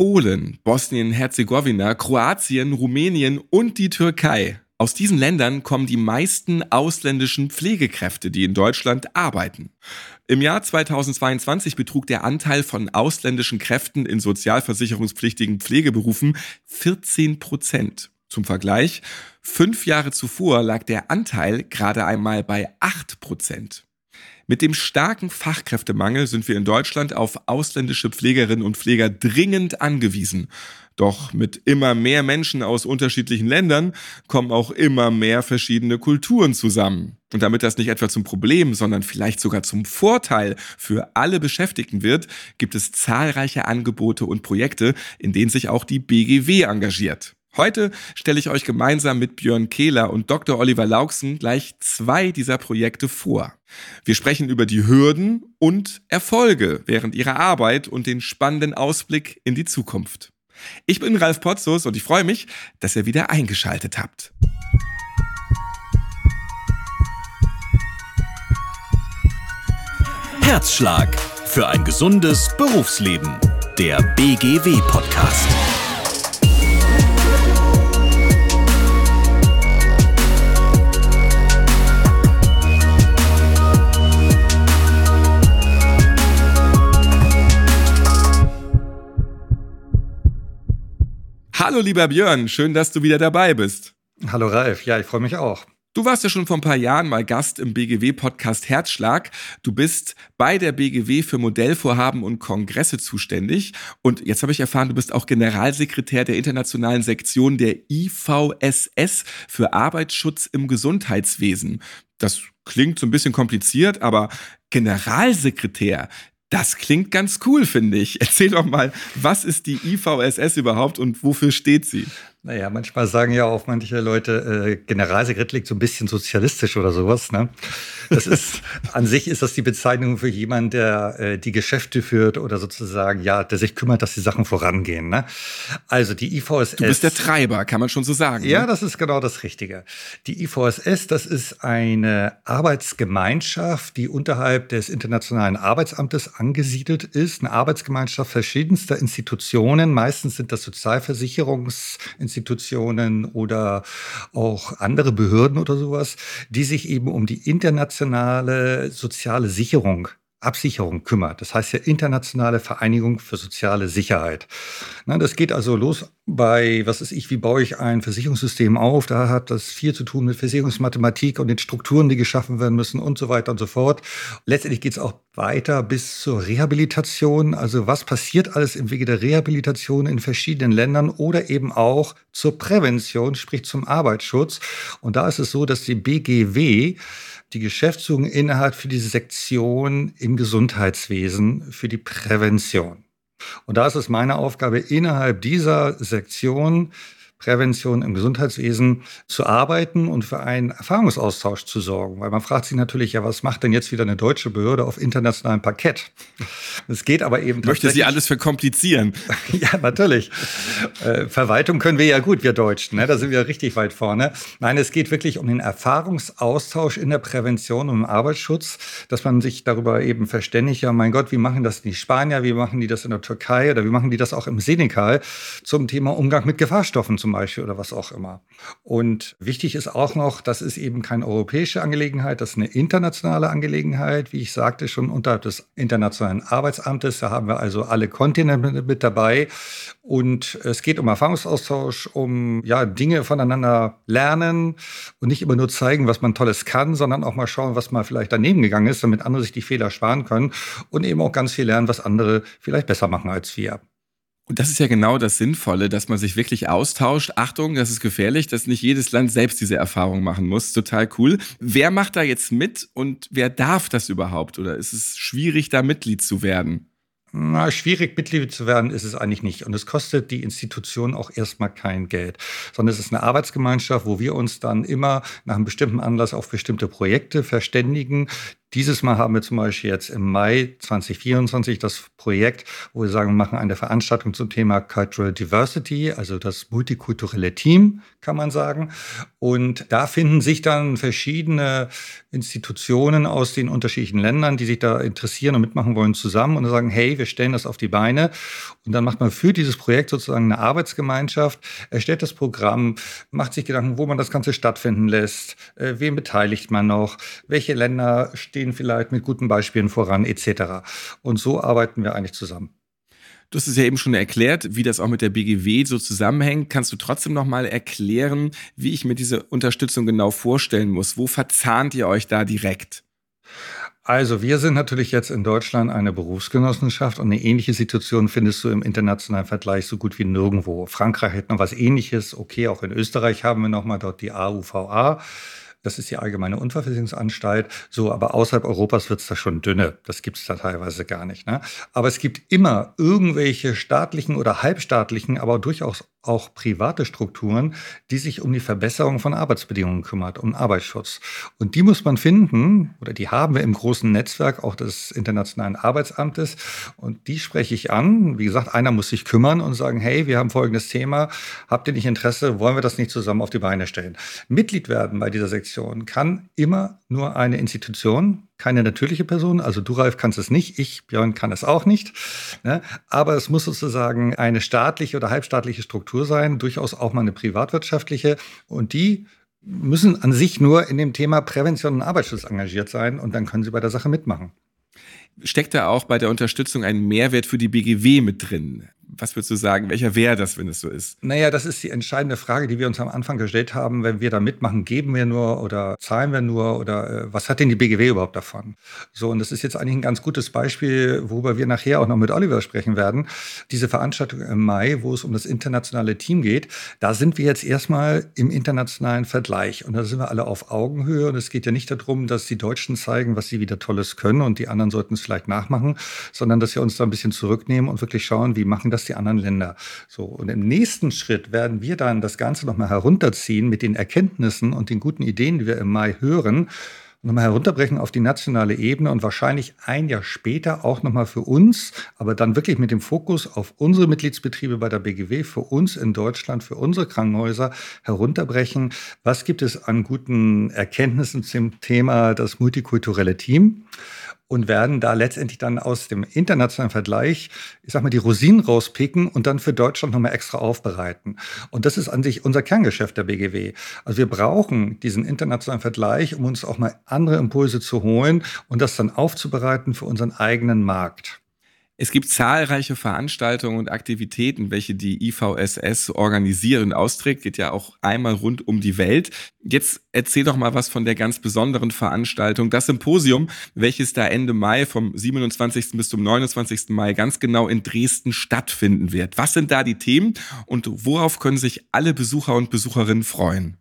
Polen, Bosnien-Herzegowina, Kroatien, Rumänien und die Türkei. Aus diesen Ländern kommen die meisten ausländischen Pflegekräfte, die in Deutschland arbeiten. Im Jahr 2022 betrug der Anteil von ausländischen Kräften in sozialversicherungspflichtigen Pflegeberufen 14 Prozent. Zum Vergleich, fünf Jahre zuvor lag der Anteil gerade einmal bei 8 Prozent. Mit dem starken Fachkräftemangel sind wir in Deutschland auf ausländische Pflegerinnen und Pfleger dringend angewiesen. Doch mit immer mehr Menschen aus unterschiedlichen Ländern kommen auch immer mehr verschiedene Kulturen zusammen. Und damit das nicht etwa zum Problem, sondern vielleicht sogar zum Vorteil für alle Beschäftigten wird, gibt es zahlreiche Angebote und Projekte, in denen sich auch die BGW engagiert. Heute stelle ich euch gemeinsam mit Björn Kehler und Dr. Oliver Lauksen gleich zwei dieser Projekte vor. Wir sprechen über die Hürden und Erfolge während ihrer Arbeit und den spannenden Ausblick in die Zukunft. Ich bin Ralf Potzus und ich freue mich, dass ihr wieder eingeschaltet habt. Herzschlag für ein gesundes Berufsleben. Der BGW-Podcast. Hallo lieber Björn, schön, dass du wieder dabei bist. Hallo Ralf, ja, ich freue mich auch. Du warst ja schon vor ein paar Jahren mal Gast im BGW-Podcast Herzschlag. Du bist bei der BGW für Modellvorhaben und Kongresse zuständig. Und jetzt habe ich erfahren, du bist auch Generalsekretär der internationalen Sektion der IVSS für Arbeitsschutz im Gesundheitswesen. Das klingt so ein bisschen kompliziert, aber Generalsekretär, das klingt ganz cool, finde ich. Erzähl doch mal, was ist die IVSS überhaupt und wofür steht sie? Naja, manchmal sagen ja auch manche Leute, äh, Generalsekretär liegt so ein bisschen sozialistisch oder sowas. Ne? Das ist, an sich ist das die Bezeichnung für jemanden, der äh, die Geschäfte führt oder sozusagen, ja, der sich kümmert, dass die Sachen vorangehen. Ne? Also die IVSS. Du bist der Treiber, kann man schon so sagen. Ja, ne? das ist genau das Richtige. Die IVSS, das ist eine Arbeitsgemeinschaft, die unterhalb des Internationalen Arbeitsamtes angesiedelt ist. Eine Arbeitsgemeinschaft verschiedenster Institutionen. Meistens sind das Sozialversicherungsinstitutionen Institutionen oder auch andere Behörden oder sowas, die sich eben um die internationale soziale Sicherung Absicherung kümmert. Das heißt ja Internationale Vereinigung für soziale Sicherheit. Na, das geht also los bei, was ist ich, wie baue ich ein Versicherungssystem auf? Da hat das viel zu tun mit Versicherungsmathematik und den Strukturen, die geschaffen werden müssen und so weiter und so fort. Letztendlich geht es auch weiter bis zur Rehabilitation. Also was passiert alles im Wege der Rehabilitation in verschiedenen Ländern oder eben auch zur Prävention, sprich zum Arbeitsschutz. Und da ist es so, dass die BGW die Geschäftsführung innehat für diese Sektion im Gesundheitswesen für die Prävention. Und da ist es meine Aufgabe, innerhalb dieser Sektion Prävention im Gesundheitswesen zu arbeiten und für einen Erfahrungsaustausch zu sorgen. Weil man fragt sich natürlich, ja, was macht denn jetzt wieder eine deutsche Behörde auf internationalem Parkett? Es geht aber eben. Möchte sie alles verkomplizieren? ja, natürlich. Äh, Verwaltung können wir ja gut, wir Deutschen. Ne? Da sind wir richtig weit vorne. Nein, es geht wirklich um den Erfahrungsaustausch in der Prävention und im Arbeitsschutz, dass man sich darüber eben verständigt, ja, mein Gott, wie machen das die Spanier, wie machen die das in der Türkei oder wie machen die das auch im Senegal zum Thema Umgang mit Gefahrstoffen zum zum Beispiel oder was auch immer. Und wichtig ist auch noch, das ist eben keine europäische Angelegenheit, das ist eine internationale Angelegenheit, wie ich sagte, schon unterhalb des Internationalen Arbeitsamtes. Da haben wir also alle Kontinente mit dabei. Und es geht um Erfahrungsaustausch, um ja, Dinge voneinander lernen und nicht immer nur zeigen, was man Tolles kann, sondern auch mal schauen, was mal vielleicht daneben gegangen ist, damit andere sich die Fehler sparen können und eben auch ganz viel lernen, was andere vielleicht besser machen als wir. Und das ist ja genau das Sinnvolle, dass man sich wirklich austauscht. Achtung, das ist gefährlich, dass nicht jedes Land selbst diese Erfahrung machen muss. Total cool. Wer macht da jetzt mit und wer darf das überhaupt? Oder ist es schwierig, da Mitglied zu werden? Na, schwierig Mitglied zu werden ist es eigentlich nicht. Und es kostet die Institution auch erstmal kein Geld, sondern es ist eine Arbeitsgemeinschaft, wo wir uns dann immer nach einem bestimmten Anlass auf bestimmte Projekte verständigen, Dieses Mal haben wir zum Beispiel jetzt im Mai 2024 das Projekt, wo wir sagen, wir machen eine Veranstaltung zum Thema Cultural Diversity, also das multikulturelle Team, kann man sagen. Und da finden sich dann verschiedene Institutionen aus den unterschiedlichen Ländern, die sich da interessieren und mitmachen wollen, zusammen und sagen, hey, wir stellen das auf die Beine. Und dann macht man für dieses Projekt sozusagen eine Arbeitsgemeinschaft, erstellt das Programm, macht sich Gedanken, wo man das Ganze stattfinden lässt, äh, wen beteiligt man noch, welche Länder stehen vielleicht mit guten Beispielen voran, etc. Und so arbeiten wir eigentlich zusammen. Du hast es ja eben schon erklärt, wie das auch mit der BGW so zusammenhängt. Kannst du trotzdem noch mal erklären, wie ich mir diese Unterstützung genau vorstellen muss? Wo verzahnt ihr euch da direkt? Also wir sind natürlich jetzt in Deutschland eine Berufsgenossenschaft und eine ähnliche Situation findest du im internationalen Vergleich so gut wie nirgendwo. Frankreich hat noch was ähnliches. Okay, auch in Österreich haben wir noch mal dort die AUVA. Das ist die Allgemeine Unfallversicherungsanstalt. So, aber außerhalb Europas wird es da schon dünne. Das gibt es da teilweise gar nicht. Ne? Aber es gibt immer irgendwelche staatlichen oder halbstaatlichen, aber durchaus auch private Strukturen, die sich um die Verbesserung von Arbeitsbedingungen kümmert, um Arbeitsschutz. Und die muss man finden, oder die haben wir im großen Netzwerk auch des Internationalen Arbeitsamtes. Und die spreche ich an. Wie gesagt, einer muss sich kümmern und sagen, hey, wir haben folgendes Thema. Habt ihr nicht Interesse? Wollen wir das nicht zusammen auf die Beine stellen? Mitglied werden bei dieser Sektion kann immer nur eine Institution, keine natürliche Person. Also du, Ralf, kannst es nicht. Ich, Björn, kann es auch nicht. Ne? Aber es muss sozusagen eine staatliche oder halbstaatliche Struktur sein, durchaus auch mal eine privatwirtschaftliche. Und die müssen an sich nur in dem Thema Prävention und Arbeitsschutz engagiert sein und dann können sie bei der Sache mitmachen. Steckt da auch bei der Unterstützung ein Mehrwert für die BGW mit drin? Was würdest du sagen? Welcher wäre das, wenn es so ist? Naja, das ist die entscheidende Frage, die wir uns am Anfang gestellt haben. Wenn wir da mitmachen, geben wir nur oder zahlen wir nur oder äh, was hat denn die BGW überhaupt davon? So, und das ist jetzt eigentlich ein ganz gutes Beispiel, worüber wir nachher auch noch mit Oliver sprechen werden. Diese Veranstaltung im Mai, wo es um das internationale Team geht, da sind wir jetzt erstmal im internationalen Vergleich. Und da sind wir alle auf Augenhöhe. Und es geht ja nicht darum, dass die Deutschen zeigen, was sie wieder Tolles können und die anderen sollten es vielleicht nachmachen, sondern dass wir uns da ein bisschen zurücknehmen und wirklich schauen, wie machen das die anderen Länder. So, und im nächsten Schritt werden wir dann das Ganze nochmal herunterziehen mit den Erkenntnissen und den guten Ideen, die wir im Mai hören nochmal herunterbrechen auf die nationale Ebene und wahrscheinlich ein Jahr später auch nochmal für uns, aber dann wirklich mit dem Fokus auf unsere Mitgliedsbetriebe bei der BGW, für uns in Deutschland, für unsere Krankenhäuser herunterbrechen. Was gibt es an guten Erkenntnissen zum Thema das multikulturelle Team? Und werden da letztendlich dann aus dem internationalen Vergleich, ich sag mal, die Rosinen rauspicken und dann für Deutschland nochmal extra aufbereiten. Und das ist an sich unser Kerngeschäft der BGW. Also wir brauchen diesen internationalen Vergleich, um uns auch mal andere Impulse zu holen und das dann aufzubereiten für unseren eigenen Markt. Es gibt zahlreiche Veranstaltungen und Aktivitäten, welche die IVSS organisiert und austrägt. Geht ja auch einmal rund um die Welt. Jetzt erzähl doch mal was von der ganz besonderen Veranstaltung, das Symposium, welches da Ende Mai vom 27. bis zum 29. Mai ganz genau in Dresden stattfinden wird. Was sind da die Themen und worauf können sich alle Besucher und Besucherinnen freuen?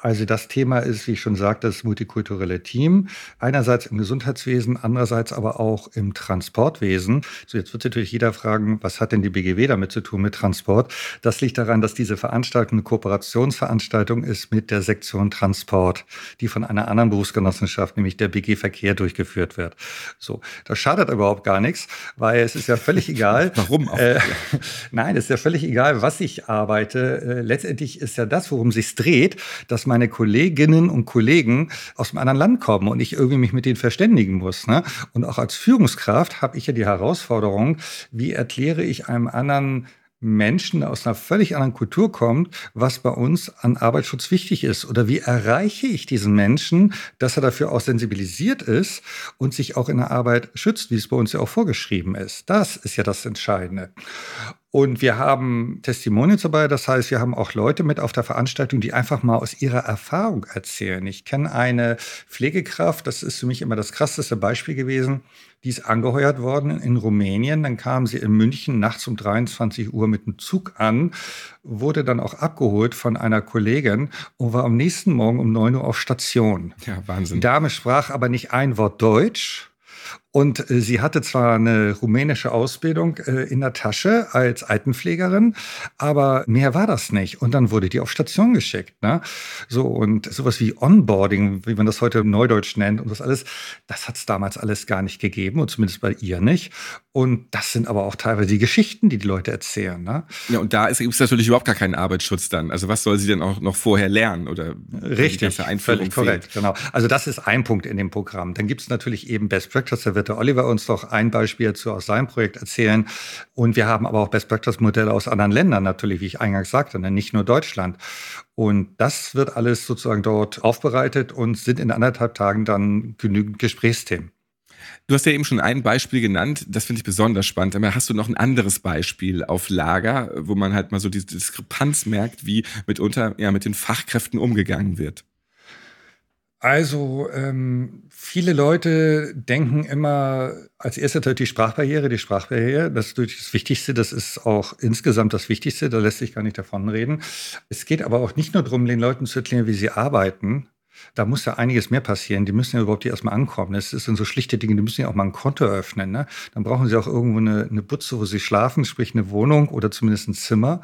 Also das Thema ist, wie ich schon sagte, das multikulturelle Team. Einerseits im Gesundheitswesen, andererseits aber auch im Transportwesen. So, jetzt wird natürlich jeder fragen, was hat denn die BGW damit zu tun mit Transport? Das liegt daran, dass diese Veranstaltung eine Kooperationsveranstaltung ist mit der Sektion Transport, die von einer anderen Berufsgenossenschaft, nämlich der BG Verkehr, durchgeführt wird. So, das schadet überhaupt gar nichts, weil es ist ja völlig egal. Warum auch? Äh, nein, es ist ja völlig egal, was ich arbeite. Äh, letztendlich ist ja das, worum sich dreht, dass meine Kolleginnen und Kollegen aus einem anderen Land kommen und ich irgendwie mich mit denen verständigen muss. Ne? Und auch als Führungskraft habe ich ja die Herausforderung, wie erkläre ich einem anderen Menschen aus einer völlig anderen Kultur kommt, was bei uns an Arbeitsschutz wichtig ist. Oder wie erreiche ich diesen Menschen, dass er dafür auch sensibilisiert ist und sich auch in der Arbeit schützt, wie es bei uns ja auch vorgeschrieben ist. Das ist ja das Entscheidende. Und wir haben Testimonials dabei, das heißt, wir haben auch Leute mit auf der Veranstaltung, die einfach mal aus ihrer Erfahrung erzählen. Ich kenne eine Pflegekraft, das ist für mich immer das krasseste Beispiel gewesen, die ist angeheuert worden in Rumänien. Dann kam sie in München nachts um 23 Uhr mit dem Zug an, wurde dann auch abgeholt von einer Kollegin und war am nächsten Morgen um 9 Uhr auf Station. Ja, Wahnsinn. Die Dame sprach aber nicht ein Wort Deutsch Und äh, sie hatte zwar eine rumänische Ausbildung äh, in der Tasche als Altenpflegerin, aber mehr war das nicht. Und dann wurde die auf Station geschickt. Ne? So und sowas wie Onboarding, wie man das heute im Neudeutsch nennt und das alles, das hat es damals alles gar nicht gegeben und zumindest bei ihr nicht. Und das sind aber auch teilweise die Geschichten, die die Leute erzählen. Ne? Ja, und da gibt es natürlich überhaupt gar keinen Arbeitsschutz dann. Also was soll sie denn auch noch vorher lernen oder richtig, völlig korrekt, genau. Also das ist ein Punkt in dem Programm. Dann gibt es natürlich eben Best Practice wird der Oliver uns doch ein Beispiel zu aus seinem Projekt erzählen. Und wir haben aber auch Best Practice Modelle aus anderen Ländern natürlich, wie ich eingangs sagte, ne? nicht nur Deutschland. Und das wird alles sozusagen dort aufbereitet und sind in anderthalb Tagen dann genügend Gesprächsthemen. Du hast ja eben schon ein Beispiel genannt, das finde ich besonders spannend. Aber hast du noch ein anderes Beispiel auf Lager, wo man halt mal so diese Diskrepanz merkt, wie mitunter ja mit den Fachkräften umgegangen wird? Also ähm, viele Leute denken immer als erstes halt die Sprachbarriere, die Sprachbarriere, das ist das Wichtigste, das ist auch insgesamt das Wichtigste, da lässt sich gar nicht davon reden. Es geht aber auch nicht nur darum, den Leuten zu erklären, wie sie arbeiten, da muss ja einiges mehr passieren. Die müssen ja überhaupt hier erstmal ankommen. Das sind so schlichte Dinge, die müssen ja auch mal ein Konto öffnen. Ne? Dann brauchen sie auch irgendwo eine, eine Butze, wo sie schlafen, sprich eine Wohnung oder zumindest ein Zimmer.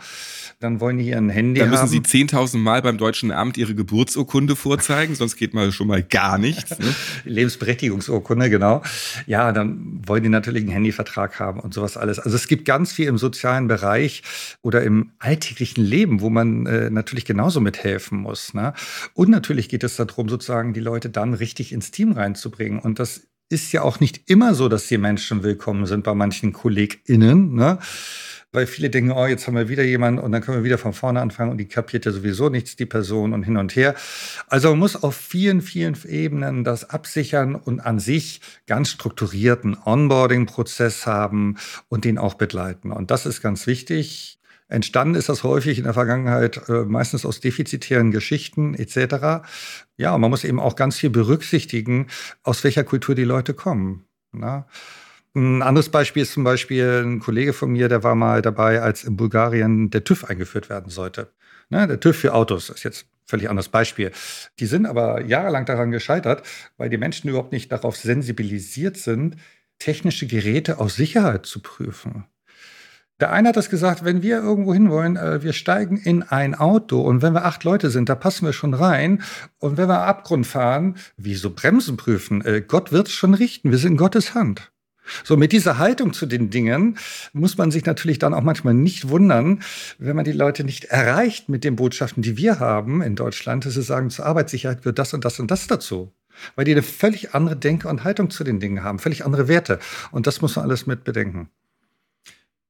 Dann wollen die hier ein Handy haben. Dann müssen haben. sie 10.000 Mal beim Deutschen Amt ihre Geburtsurkunde vorzeigen, sonst geht mal schon mal gar nichts. Ne? Lebensberechtigungsurkunde, genau. Ja, dann wollen die natürlich einen Handyvertrag haben und sowas alles. Also es gibt ganz viel im sozialen Bereich oder im alltäglichen Leben, wo man äh, natürlich genauso mithelfen muss. Ne? Und natürlich geht es darum, sozusagen die Leute dann richtig ins Team reinzubringen. Und das ist ja auch nicht immer so, dass die Menschen willkommen sind bei manchen KollegInnen. Ne? Weil viele denken, oh, jetzt haben wir wieder jemanden und dann können wir wieder von vorne anfangen und die kapiert ja sowieso nichts, die Person und hin und her. Also man muss auf vielen, vielen Ebenen das absichern und an sich ganz strukturierten Onboarding-Prozess haben und den auch begleiten. Und das ist ganz wichtig. Entstanden ist das häufig in der Vergangenheit äh, meistens aus defizitären Geschichten etc. Ja, und man muss eben auch ganz viel berücksichtigen, aus welcher Kultur die Leute kommen. Na? Ein anderes Beispiel ist zum Beispiel ein Kollege von mir, der war mal dabei, als in Bulgarien der TÜV eingeführt werden sollte. Ne, der TÜV für Autos ist jetzt völlig anderes Beispiel. Die sind aber jahrelang daran gescheitert, weil die Menschen überhaupt nicht darauf sensibilisiert sind, technische Geräte aus Sicherheit zu prüfen. Der eine hat das gesagt, wenn wir irgendwo hinwollen, äh, wir steigen in ein Auto und wenn wir acht Leute sind, da passen wir schon rein. Und wenn wir Abgrund fahren, wieso Bremsen prüfen? Äh, Gott wird es schon richten, wir sind in Gottes Hand. So, mit dieser Haltung zu den Dingen muss man sich natürlich dann auch manchmal nicht wundern, wenn man die Leute nicht erreicht mit den Botschaften, die wir haben in Deutschland, dass sie sagen, zur Arbeitssicherheit gehört das und das und das dazu. Weil die eine völlig andere Denke und Haltung zu den Dingen haben, völlig andere Werte. Und das muss man alles mit bedenken.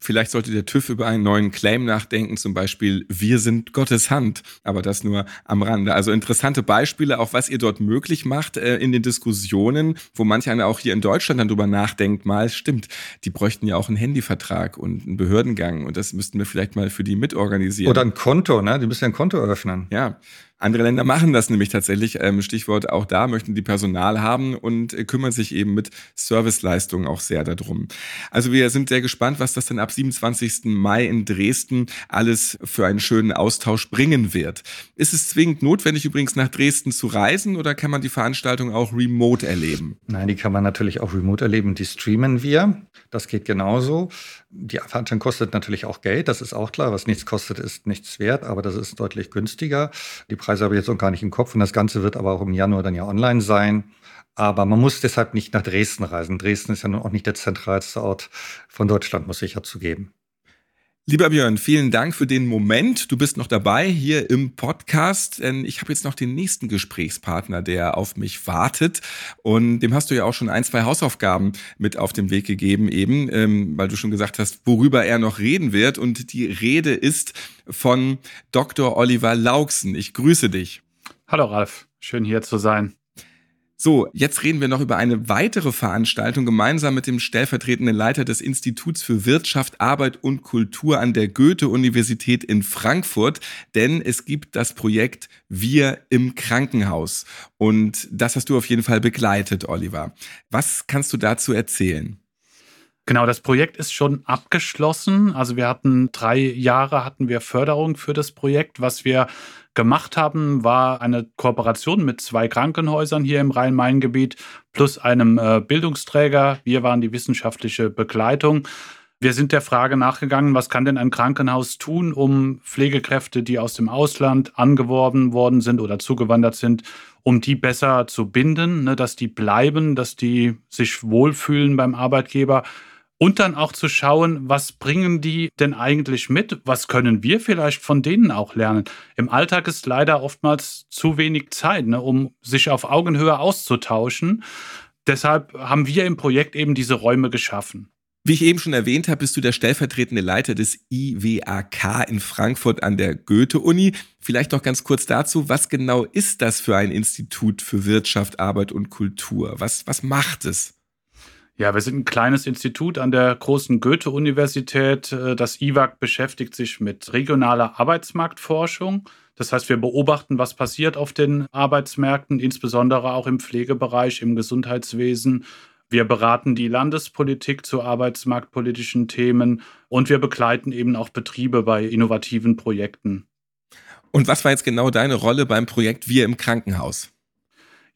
Vielleicht sollte der TÜV über einen neuen Claim nachdenken, zum Beispiel Wir sind Gottes Hand, aber das nur am Rande. Also interessante Beispiele, auch was ihr dort möglich macht äh, in den Diskussionen, wo manch einer auch hier in Deutschland dann drüber nachdenkt, mal stimmt, die bräuchten ja auch einen Handyvertrag und einen Behördengang und das müssten wir vielleicht mal für die mitorganisieren. Oder ein Konto, ne? Die müssen ja ein Konto eröffnen. Ja, andere Länder machen das nämlich tatsächlich. Ähm, Stichwort auch da möchten die Personal haben und äh, kümmern sich eben mit Serviceleistungen auch sehr darum. Also wir sind sehr gespannt, was das dann ab 27. Mai in Dresden alles für einen schönen Austausch bringen wird. Ist es zwingend notwendig, übrigens nach Dresden zu reisen oder kann man die Veranstaltung auch remote erleben? Nein, die kann man natürlich auch remote erleben. Die streamen wir. Das geht genauso. Die Veranstaltung kostet natürlich auch Geld, das ist auch klar. Was nichts kostet, ist nichts wert, aber das ist deutlich günstiger. Die Preise habe ich jetzt noch gar nicht im Kopf und das Ganze wird aber auch im Januar dann ja online sein. Aber man muss deshalb nicht nach Dresden reisen. Dresden ist ja nun auch nicht der zentralste Ort von Deutschland, muss ich ja zugeben. Lieber Björn, vielen Dank für den Moment. Du bist noch dabei hier im Podcast. Ich habe jetzt noch den nächsten Gesprächspartner, der auf mich wartet. Und dem hast du ja auch schon ein, zwei Hausaufgaben mit auf den Weg gegeben, eben, ähm, weil du schon gesagt hast, worüber er noch reden wird. Und die Rede ist von Dr. Oliver Lauksen. Ich grüße dich. Hallo Ralf, schön hier zu sein. So, jetzt reden wir noch über eine weitere Veranstaltung gemeinsam mit dem stellvertretenden Leiter des Instituts für Wirtschaft, Arbeit und Kultur an der Goethe-Universität in Frankfurt, denn es gibt das Projekt Wir im Krankenhaus. Und das hast du auf jeden Fall begleitet, Oliver. Was kannst du dazu erzählen? Genau, das Projekt ist schon abgeschlossen. Also wir hatten drei Jahre hatten wir Förderung für das Projekt. Was wir gemacht haben, war eine Kooperation mit zwei Krankenhäusern hier im Rhein-Main-Gebiet plus einem äh, Bildungsträger. Wir waren die wissenschaftliche Begleitung. Wir sind der Frage nachgegangen, was kann denn ein Krankenhaus tun, um Pflegekräfte, die aus dem Ausland angeworben worden sind oder zugewandert sind, um die besser zu binden, ne, dass die bleiben, dass die sich wohlfühlen beim Arbeitgeber und dann auch zu schauen, was bringen die denn eigentlich mit? Was können wir vielleicht von denen auch lernen? Im Alltag ist leider oftmals zu wenig Zeit, ne, um sich auf Augenhöhe auszutauschen. Deshalb haben wir im Projekt eben diese Räume geschaffen. Wie ich eben schon erwähnt habe, bist du der stellvertretende Leiter des IWAK in Frankfurt an der Goethe-Uni. Vielleicht noch ganz kurz dazu, was genau ist das für ein Institut für Wirtschaft, Arbeit und Kultur? Was, was macht es? Ja, wir sind ein kleines Institut an der großen Goethe-Universität. Äh, das IWAC beschäftigt sich mit regionaler Arbeitsmarktforschung. Das heißt, wir beobachten, was passiert auf den Arbeitsmärkten, insbesondere auch im Pflegebereich, im Gesundheitswesen. Wir beraten die Landespolitik zu arbeitsmarktpolitischen Themen und wir begleiten eben auch Betriebe bei innovativen Projekten. Und was war jetzt genau deine Rolle beim Projekt Wir im Krankenhaus?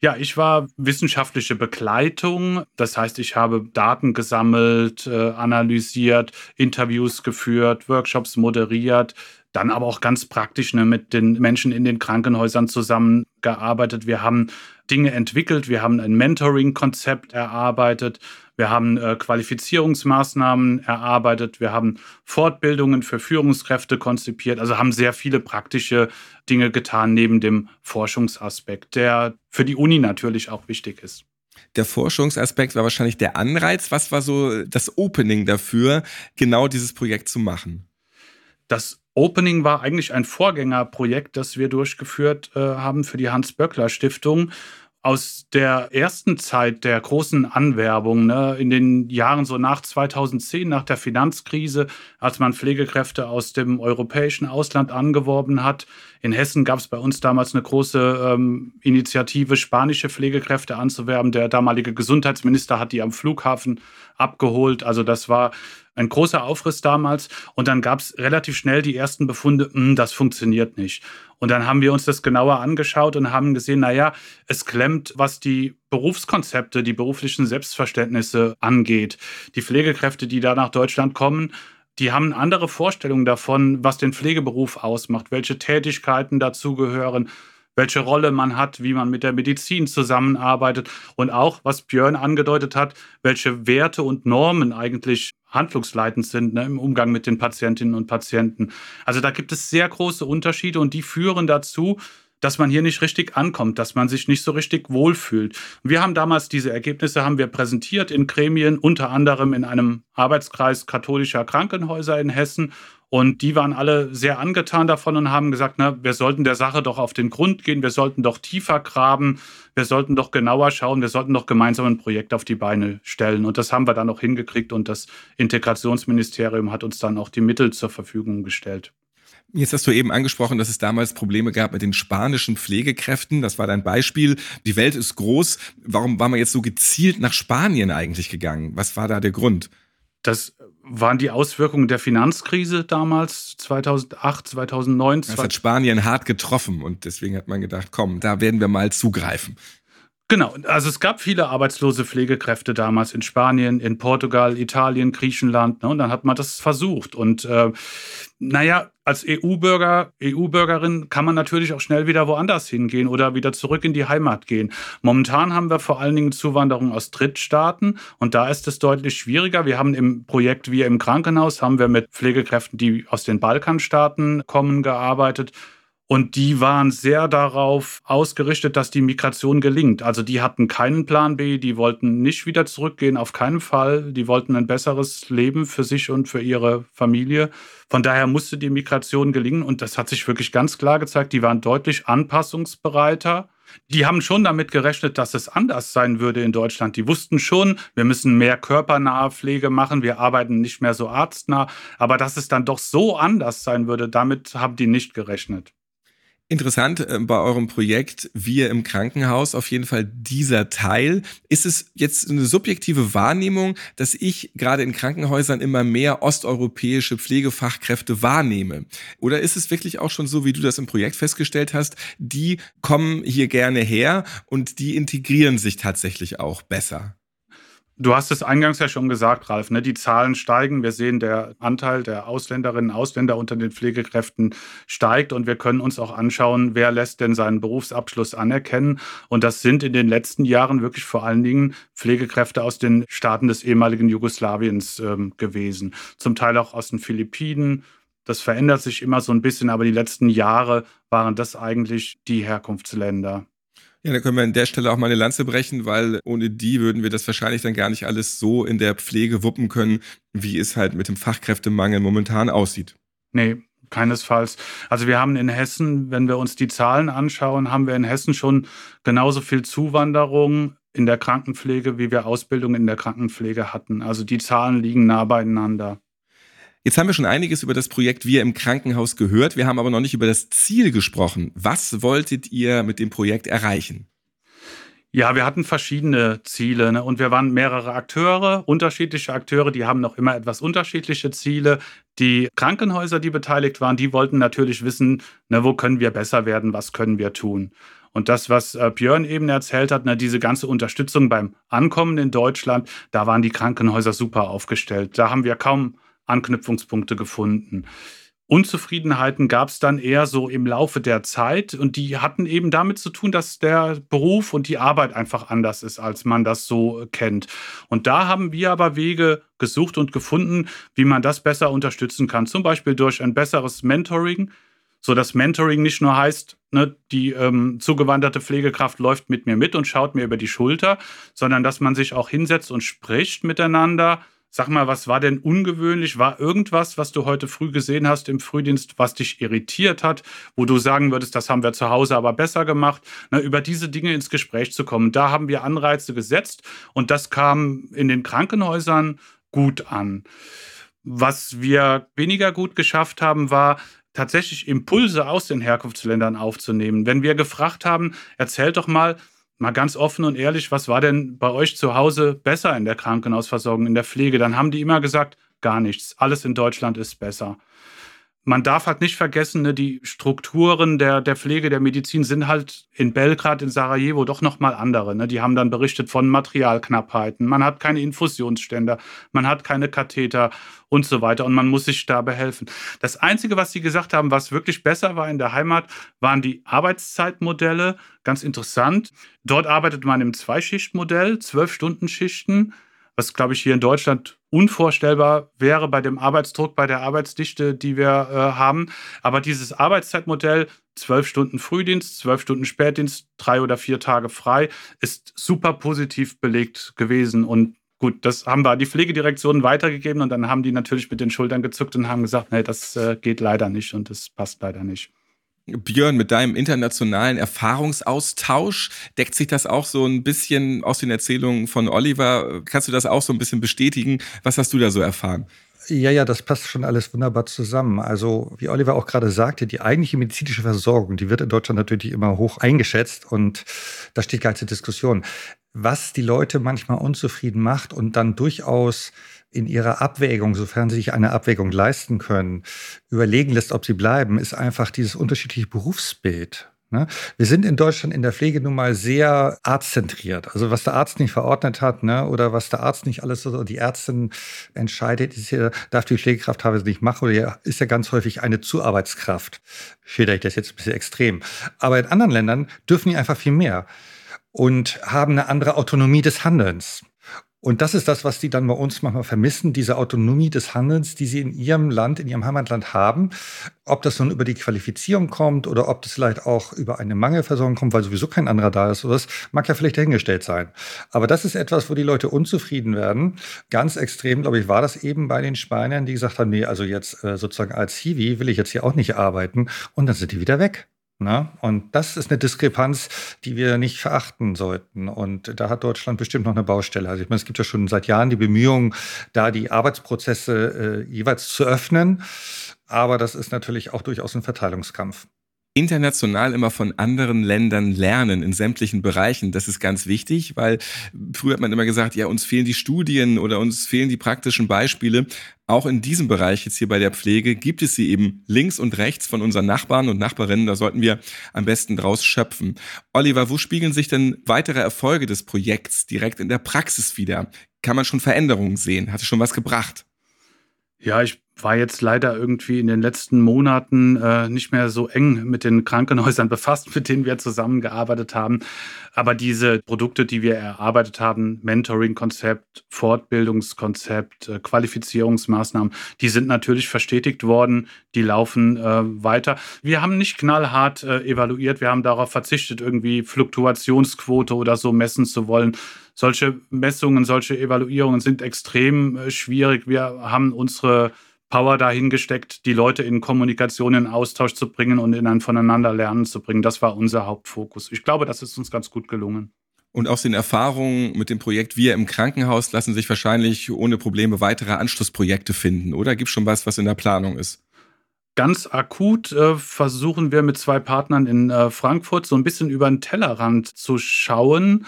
Ja, ich war wissenschaftliche Begleitung. Das heißt, ich habe Daten gesammelt, äh, analysiert, Interviews geführt, Workshops moderiert, dann aber auch ganz praktisch ne, mit den Menschen in den Krankenhäusern zusammengearbeitet. Wir haben Dinge entwickelt, wir haben ein Mentoring-Konzept erarbeitet, wir haben äh, Qualifizierungsmaßnahmen erarbeitet, wir haben Fortbildungen für Führungskräfte konzipiert, also haben sehr viele praktische Dinge getan neben dem Forschungsaspekt, der für die Uni natürlich auch wichtig ist. Der Forschungsaspekt war wahrscheinlich der Anreiz. Was war so das Opening dafür, genau dieses Projekt zu machen? Das Opening war eigentlich ein Vorgängerprojekt, das wir durchgeführt äh, haben für die Hans-Böckler-Stiftung aus der ersten Zeit der großen Anwerbung, ne, in den Jahren so nach 2010, nach der Finanzkrise, als man Pflegekräfte aus dem europäischen Ausland angeworben hat. In Hessen gab es bei uns damals eine große ähm, Initiative, spanische Pflegekräfte anzuwerben. Der damalige Gesundheitsminister hat die am Flughafen abgeholt. Also das war ein großer Aufriss damals. Und dann gab es relativ schnell die ersten Befunde, hm, das funktioniert nicht. Und dann haben wir uns das genauer angeschaut und haben gesehen, naja, es klemmt, was die Berufskonzepte, die beruflichen Selbstverständnisse angeht. Die Pflegekräfte, die da nach Deutschland kommen, die haben andere Vorstellungen davon, was den Pflegeberuf ausmacht, welche Tätigkeiten dazugehören, welche Rolle man hat, wie man mit der Medizin zusammenarbeitet und auch, was Björn angedeutet hat, welche Werte und Normen eigentlich handlungsleitend sind ne, im Umgang mit den Patientinnen und Patienten. Also da gibt es sehr große Unterschiede und die führen dazu, dass man hier nicht richtig ankommt, dass man sich nicht so richtig wohlfühlt. Wir haben damals diese Ergebnisse haben wir präsentiert in Gremien, unter anderem in einem Arbeitskreis katholischer Krankenhäuser in Hessen und die waren alle sehr angetan davon und haben gesagt, na, wir sollten der Sache doch auf den Grund gehen, wir sollten doch tiefer graben, wir sollten doch genauer schauen, wir sollten doch gemeinsam ein Projekt auf die Beine stellen. Und das haben wir dann auch hingekriegt und das Integrationsministerium hat uns dann auch die Mittel zur Verfügung gestellt. Jetzt hast du eben angesprochen, dass es damals Probleme gab mit den spanischen Pflegekräften. Das war dein Beispiel. Die Welt ist groß. Warum war man jetzt so gezielt nach Spanien eigentlich gegangen? Was war da der Grund? Das waren die Auswirkungen der Finanzkrise damals, 2008, 2009. Das hat Spanien hart getroffen und deswegen hat man gedacht, komm, da werden wir mal zugreifen. Genau, also es gab viele arbeitslose Pflegekräfte damals in Spanien, in Portugal, Italien, Griechenland. Ne, und dann hat man das versucht. Und äh, naja, als EU-Bürger, EU-Bürgerin kann man natürlich auch schnell wieder woanders hingehen oder wieder zurück in die Heimat gehen. Momentan haben wir vor allen Dingen Zuwanderung aus Drittstaaten und da ist es deutlich schwieriger. Wir haben im Projekt Wir im Krankenhaus haben wir mit Pflegekräften, die aus den Balkanstaaten kommen, gearbeitet. Und die waren sehr darauf ausgerichtet, dass die Migration gelingt. Also die hatten keinen Plan B, die wollten nicht wieder zurückgehen, auf keinen Fall. Die wollten ein besseres Leben für sich und für ihre Familie. Von daher musste die Migration gelingen und das hat sich wirklich ganz klar gezeigt. Die waren deutlich anpassungsbereiter. Die haben schon damit gerechnet, dass es anders sein würde in Deutschland. Die wussten schon, wir müssen mehr körpernahe Pflege machen, wir arbeiten nicht mehr so arztnah. Aber dass es dann doch so anders sein würde, damit haben die nicht gerechnet. Interessant äh, bei eurem Projekt Wir im Krankenhaus auf jeden Fall dieser Teil. Ist es jetzt eine subjektive Wahrnehmung, dass ich gerade in Krankenhäusern immer mehr osteuropäische Pflegefachkräfte wahrnehme? Oder ist es wirklich auch schon so, wie du das im Projekt festgestellt hast, die kommen hier gerne her und die integrieren sich tatsächlich auch besser? Du hast es eingangs ja schon gesagt, Ralf, ne? die Zahlen steigen. Wir sehen, der Anteil der Ausländerinnen und Ausländer unter den Pflegekräften steigt und wir können uns auch anschauen, wer lässt denn seinen Berufsabschluss anerkennen. Und das sind in den letzten Jahren wirklich vor allen Dingen Pflegekräfte aus den Staaten des ehemaligen Jugoslawiens ähm, gewesen. Zum Teil auch aus den Philippinen. Das verändert sich immer so ein bisschen, aber die letzten Jahre waren das eigentlich die Herkunftsländer. Ja, da können wir an der Stelle auch mal eine Lanze brechen, weil ohne die würden wir das wahrscheinlich dann gar nicht alles so in der Pflege wuppen können, wie es halt mit dem Fachkräftemangel momentan aussieht. Nee, keinesfalls. Also wir haben in Hessen, wenn wir uns die Zahlen anschauen, haben wir in Hessen schon genauso viel Zuwanderung in der Krankenpflege, wie wir Ausbildung in der Krankenpflege hatten. Also die Zahlen liegen nah beieinander. Jetzt haben wir schon einiges über das Projekt Wir im Krankenhaus gehört. Wir haben aber noch nicht über das Ziel gesprochen. Was wolltet ihr mit dem Projekt erreichen? Ja, wir hatten verschiedene Ziele ne? und wir waren mehrere Akteure, unterschiedliche Akteure, die haben noch immer etwas unterschiedliche Ziele. Die Krankenhäuser, die beteiligt waren, die wollten natürlich wissen, ne, wo können wir besser werden, was können wir tun. Und das, was äh, Björn eben erzählt hat, ne, diese ganze Unterstützung beim Ankommen in Deutschland, da waren die Krankenhäuser super aufgestellt. Da haben wir kaum Anknüpfungspunkte gefunden. Unzufriedenheiten gab es dann eher so im Laufe der Zeit und die hatten eben damit zu tun, dass der Beruf und die Arbeit einfach anders ist, als man das so kennt. Und da haben wir aber Wege gesucht und gefunden, wie man das besser unterstützen kann. Zum Beispiel durch ein besseres Mentoring, so dass Mentoring nicht nur heißt, ne, die ähm, zugewanderte Pflegekraft läuft mit mir mit und schaut mir über die Schulter, sondern dass man sich auch hinsetzt und spricht miteinander Sag mal, was war denn ungewöhnlich? War irgendwas, was du heute früh gesehen hast im Frühdienst, was dich irritiert hat, wo du sagen würdest, das haben wir zu Hause aber besser gemacht? Na, über diese Dinge ins Gespräch zu kommen. Da haben wir Anreize gesetzt und das kam in den Krankenhäusern gut an. Was wir weniger gut geschafft haben, war, tatsächlich Impulse aus den Herkunftsländern aufzunehmen. Wenn wir gefragt haben, erzählt doch mal, mal ganz offen und ehrlich, was war denn bei euch zu Hause besser in der Krankenhausversorgung, in der Pflege? Dann haben die immer gesagt, gar nichts. Alles in Deutschland ist besser man darf halt nicht vergessen, ne, die Strukturen der, der Pflege, der Medizin sind halt in Belgrad, in Sarajevo doch nochmal andere. Ne? Die haben dann berichtet von Materialknappheiten. Man hat keine Infusionsständer, man hat keine Katheter und so weiter und man muss sich da behelfen. Das Einzige, was sie gesagt haben, was wirklich besser war in der Heimat, waren die Arbeitszeitmodelle. Ganz interessant. Dort arbeitet man im Zweischichtmodell, zwölf Stunden Schichten was, glaube ich, hier in Deutschland unvorstellbar wäre bei dem Arbeitsdruck, bei der Arbeitsdichte, die wir äh, haben. Aber dieses Arbeitszeitmodell, zwölf Stunden Frühdienst, zwölf Stunden Spätdienst, drei oder vier Tage frei, ist super positiv belegt gewesen. Und gut, das haben wir die Pflegedirektion weitergegeben und dann haben die natürlich mit den Schultern gezuckt und haben gesagt, nee, das äh, geht leider nicht und das passt leider nicht. Björn, mit deinem internationalen Erfahrungsaustausch deckt sich das auch so ein bisschen aus den Erzählungen von Oliver. Kannst du das auch so ein bisschen bestätigen? Was hast du da so erfahren? Ja, ja, das passt schon alles wunderbar zusammen. Also, wie Oliver auch gerade sagte, die eigentliche medizinische Versorgung, die wird in Deutschland natürlich immer hoch eingeschätzt und da steht gar Diskussion. Was die Leute manchmal unzufrieden macht und dann durchaus in ihrer Abwägung, sofern sie sich eine Abwägung leisten können, überlegen lässt, ob sie bleiben, ist einfach dieses unterschiedliche Berufsbild. Ne? Wir sind in Deutschland in der Pflege nun mal sehr arztzentriert. Also was der Arzt nicht verordnet hat ne, oder was der Arzt nicht alles so, die Ärztin entscheidet, ist ja, darf die Pflegekraft teilweise nicht machen oder ist ja ganz häufig eine Zuarbeitskraft. Schilder ich das jetzt ein bisschen extrem. Aber in anderen Ländern dürfen die einfach viel mehr und haben eine andere Autonomie des Handelns. Und das ist das, was die dann bei uns manchmal vermissen, diese Autonomie des Handelns, die sie in ihrem Land, in ihrem Heimatland haben. Ob das nun über die Qualifizierung kommt oder ob das vielleicht auch über eine Mangelversorgung kommt, weil sowieso kein anderer da ist, oder das mag ja vielleicht dahingestellt sein. Aber das ist etwas, wo die Leute unzufrieden werden. Ganz extrem, glaube ich, war das eben bei den Spaniern, die gesagt haben, nee, also jetzt äh, sozusagen als Hiwi will ich jetzt hier auch nicht arbeiten. Und dann sind die wieder weg. Na? Und das ist eine Diskrepanz, die wir nicht verachten sollten. Und da hat Deutschland bestimmt noch eine Baustelle. Also ich meine, es gibt ja schon seit Jahren die Bemühungen, da die Arbeitsprozesse äh, jeweils zu öffnen. Aber das ist natürlich auch durchaus ein Verteilungskampf. International immer von anderen Ländern lernen in sämtlichen Bereichen. Das ist ganz wichtig, weil früher hat man immer gesagt, ja, uns fehlen die Studien oder uns fehlen die praktischen Beispiele. Auch in diesem Bereich, jetzt hier bei der Pflege, gibt es sie eben links und rechts von unseren Nachbarn und Nachbarinnen. Da sollten wir am besten draus schöpfen. Oliver, wo spiegeln sich denn weitere Erfolge des Projekts direkt in der Praxis wieder? Kann man schon Veränderungen sehen? Hat es schon was gebracht? Ja, ich war jetzt leider irgendwie in den letzten Monaten äh, nicht mehr so eng mit den Krankenhäusern befasst, mit denen wir zusammengearbeitet haben. Aber diese Produkte, die wir erarbeitet haben, Mentoring-Konzept, Fortbildungskonzept, äh, Qualifizierungsmaßnahmen, die sind natürlich verstetigt worden, die laufen äh, weiter. Wir haben nicht knallhart äh, evaluiert, wir haben darauf verzichtet, irgendwie Fluktuationsquote oder so messen zu wollen. Solche Messungen, solche Evaluierungen sind extrem äh, schwierig. Wir haben unsere Power dahin gesteckt, die Leute in Kommunikation, in Austausch zu bringen und in ein Voneinanderlernen zu bringen. Das war unser Hauptfokus. Ich glaube, das ist uns ganz gut gelungen. Und aus den Erfahrungen mit dem Projekt Wir im Krankenhaus lassen sich wahrscheinlich ohne Probleme weitere Anschlussprojekte finden, oder? Gibt schon was, was in der Planung ist? Ganz akut äh, versuchen wir mit zwei Partnern in äh, Frankfurt so ein bisschen über den Tellerrand zu schauen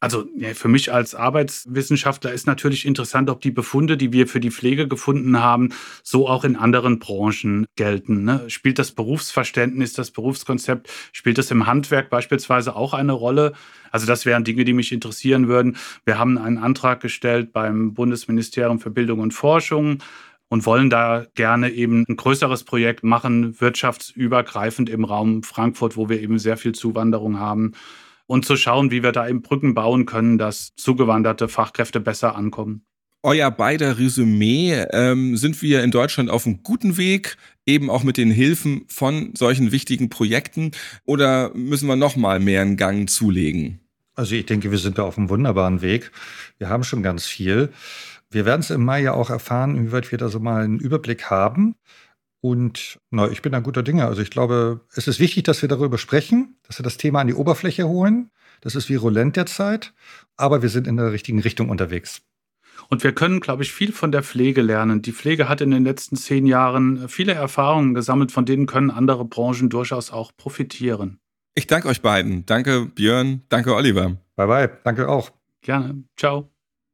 also ja, für mich als Arbeitswissenschaftler ist natürlich interessant, ob die Befunde, die wir für die Pflege gefunden haben, so auch in anderen Branchen gelten. Ne? Spielt das Berufsverständnis, das Berufskonzept, spielt das im Handwerk beispielsweise auch eine Rolle? Also das wären Dinge, die mich interessieren würden. Wir haben einen Antrag gestellt beim Bundesministerium für Bildung und Forschung und wollen da gerne eben ein größeres Projekt machen, wirtschaftsübergreifend im Raum Frankfurt, wo wir eben sehr viel Zuwanderung haben und zu schauen, wie wir da eben Brücken bauen können, dass zugewanderte Fachkräfte besser ankommen. Euer beider Resümee ähm, sind wir in Deutschland auf einem guten Weg, eben auch mit den Hilfen von solchen wichtigen Projekten, oder müssen wir noch mal mehr einen Gang zulegen? Also ich denke, wir sind da auf einem wunderbaren Weg. Wir haben schon ganz viel. Wir werden es im Mai ja auch erfahren, inwieweit wir da so mal einen Überblick haben. Und na, ich bin da guter Dinge. Also ich glaube, es ist wichtig, dass wir darüber sprechen, dass wir das Thema an die Oberfläche holen. Das ist virulent derzeit, aber wir sind in der richtigen Richtung unterwegs. Und wir können, glaube ich, viel von der Pflege lernen. Die Pflege hat in den letzten zehn Jahren viele Erfahrungen gesammelt, von denen können andere Branchen durchaus auch profitieren. Ich danke euch beiden. Danke Björn, danke Oliver. Bye bye, danke auch. Gerne. Ciao.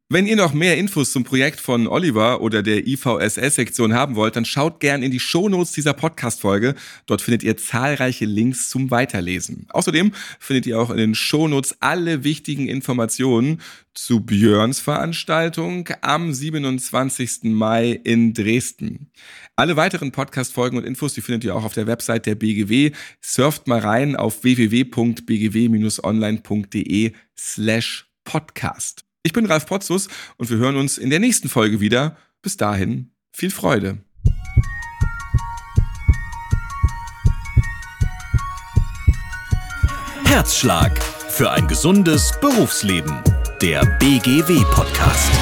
Wenn ihr noch mehr Infos zum Projekt von Oliver oder der IVSS-Sektion haben wollt, dann schaut gern in die Shownotes dieser Podcast-Folge. Dort findet ihr zahlreiche Links zum Weiterlesen. Außerdem findet ihr auch in den Shownotes alle wichtigen Informationen zu Björns Veranstaltung am 27. Mai in Dresden. Alle weiteren Podcast-Folgen und Infos, die findet ihr auch auf der Website der BGW. Surft mal rein auf www.bgw-online.de slash podcast. Ich bin Ralf Potzus und wir hören uns in der nächsten Folge wieder. Bis dahin, viel Freude. Herzschlag für ein gesundes Berufsleben. Der BGW-Podcast.